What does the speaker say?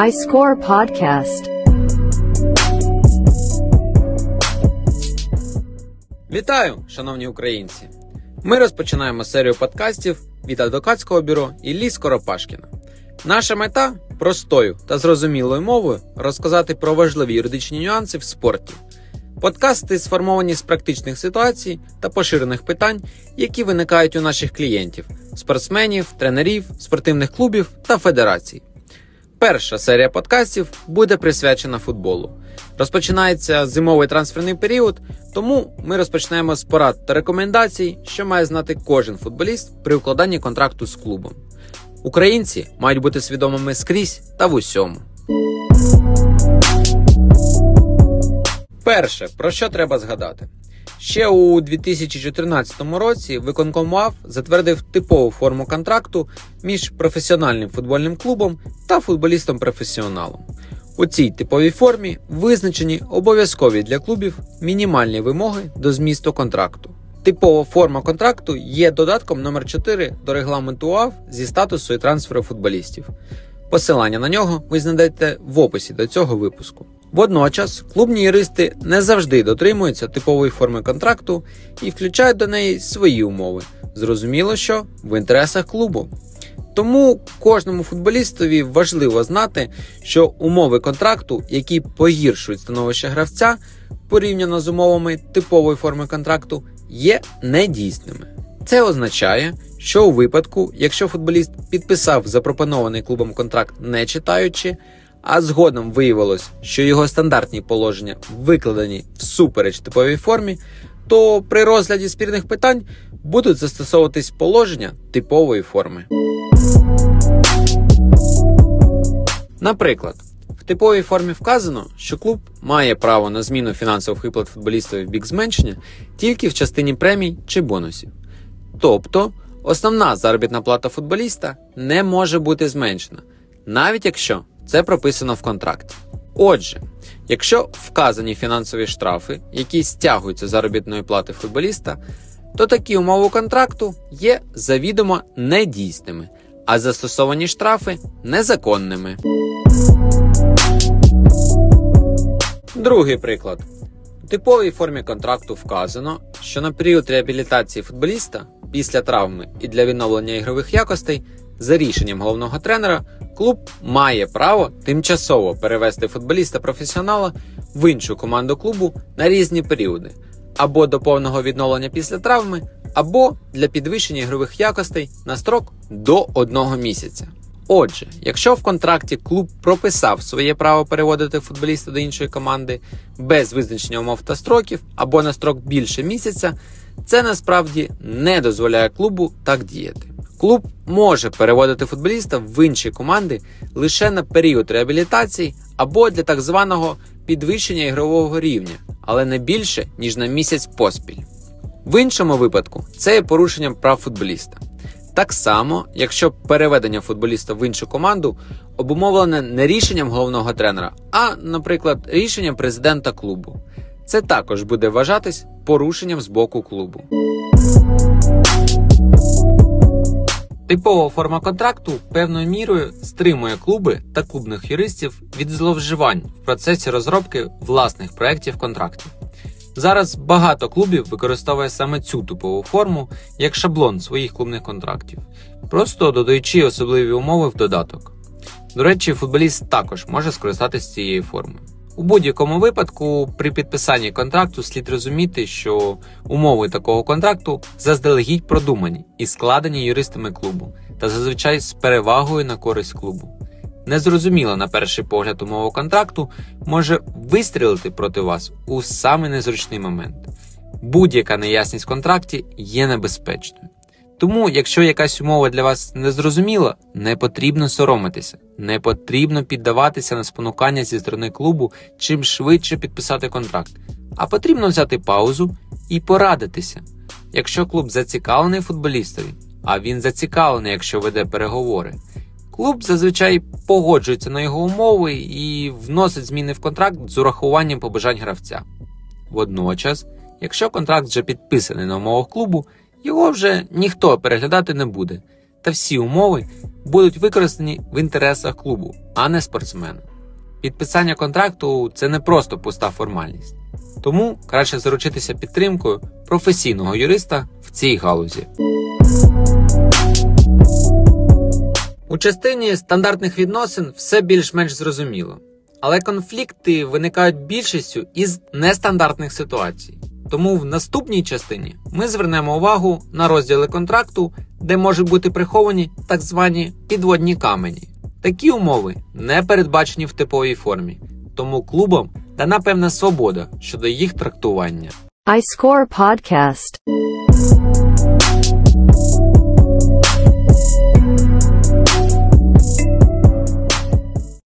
iScore Podcast. Вітаю, шановні українці! Ми розпочинаємо серію подкастів від адвокатського бюро Іллі Скоропашкіна. Наша мета простою та зрозумілою мовою розказати про важливі юридичні нюанси в спорті. Подкасти сформовані з практичних ситуацій та поширених питань, які виникають у наших клієнтів, спортсменів, тренерів, спортивних клубів та федерацій. Перша серія подкастів буде присвячена футболу. Розпочинається зимовий трансферний період, тому ми розпочнемо з порад та рекомендацій, що має знати кожен футболіст при укладанні контракту з клубом. Українці мають бути свідомими скрізь та в усьому. Перше, про що треба згадати? Ще у 2014 році виконком УАФ затвердив типову форму контракту між професіональним футбольним клубом та футболістом-професіоналом. У цій типовій формі визначені обов'язкові для клубів мінімальні вимоги до змісту контракту. Типова форма контракту є додатком номер 4 до регламенту УАФ зі статусу і трансферу футболістів. Посилання на нього ви знайдете в описі до цього випуску. Водночас клубні юристи не завжди дотримуються типової форми контракту і включають до неї свої умови. Зрозуміло, що в інтересах клубу. Тому кожному футболістові важливо знати, що умови контракту, які погіршують становище гравця порівняно з умовами типової форми контракту, є недійсними. Це означає, що у випадку, якщо футболіст підписав запропонований клубом контракт не читаючи, а згодом виявилось, що його стандартні положення викладені всупереч типовій формі, то при розгляді спірних питань будуть застосовуватись положення типової форми. Наприклад, в типовій формі вказано, що клуб має право на зміну фінансових виплат футболістові в бік зменшення тільки в частині премій чи бонусів. Тобто, основна заробітна плата футболіста не може бути зменшена, навіть якщо це прописано в контракті. Отже, якщо вказані фінансові штрафи, які стягуються заробітної плати футболіста, то такі умови контракту є завідомо недійсними, а застосовані штрафи незаконними. Другий приклад. У типовій формі контракту вказано, що на період реабілітації футболіста після травми і для відновлення ігрових якостей за рішенням головного тренера клуб має право тимчасово перевести футболіста-професіонала в іншу команду клубу на різні періоди, або до повного відновлення після травми, або для підвищення ігрових якостей на строк до одного місяця. Отже, якщо в контракті клуб прописав своє право переводити футболіста до іншої команди без визначення умов та строків або на строк більше місяця, це насправді не дозволяє клубу так діяти. Клуб може переводити футболіста в інші команди лише на період реабілітації або для так званого підвищення ігрового рівня, але не більше ніж на місяць поспіль. В іншому випадку це є порушенням прав футболіста. Так само, якщо переведення футболіста в іншу команду обумовлене не рішенням головного тренера, а, наприклад, рішенням президента клубу. Це також буде вважатись порушенням з боку клубу. Типова форма контракту певною мірою стримує клуби та клубних юристів від зловживань в процесі розробки власних проєктів контрактів. Зараз багато клубів використовує саме цю типову форму як шаблон своїх клубних контрактів, просто додаючи особливі умови в додаток. До речі, футболіст також може скористатися цією формою. У будь-якому випадку, при підписанні контракту слід розуміти, що умови такого контракту заздалегідь продумані і складені юристами клубу, та зазвичай з перевагою на користь клубу. Незрозуміла на перший погляд умова контракту може вистрілити проти вас у самий незручний момент. Будь-яка неясність в контракті є небезпечною. Тому, якщо якась умова для вас незрозуміла, не потрібно соромитися, не потрібно піддаватися на спонукання зі сторони клубу чим швидше підписати контракт, а потрібно взяти паузу і порадитися. Якщо клуб зацікавлений футболістові, а він зацікавлений, якщо веде переговори, клуб зазвичай погоджується на його умови і вносить зміни в контракт з урахуванням побажань гравця. Водночас, якщо контракт вже підписаний на умовах клубу, його вже ніхто переглядати не буде, та всі умови будуть використані в інтересах клубу, а не спортсмена. Підписання контракту це не просто пуста формальність. Тому краще заручитися підтримкою професійного юриста в цій галузі. У частині стандартних відносин все більш-менш зрозуміло, але конфлікти виникають більшістю із нестандартних ситуацій. Тому в наступній частині ми звернемо увагу на розділи контракту, де можуть бути приховані так звані підводні камені. Такі умови не передбачені в типовій формі, тому клубам дана певна свобода щодо їх трактування. iScore Podcast.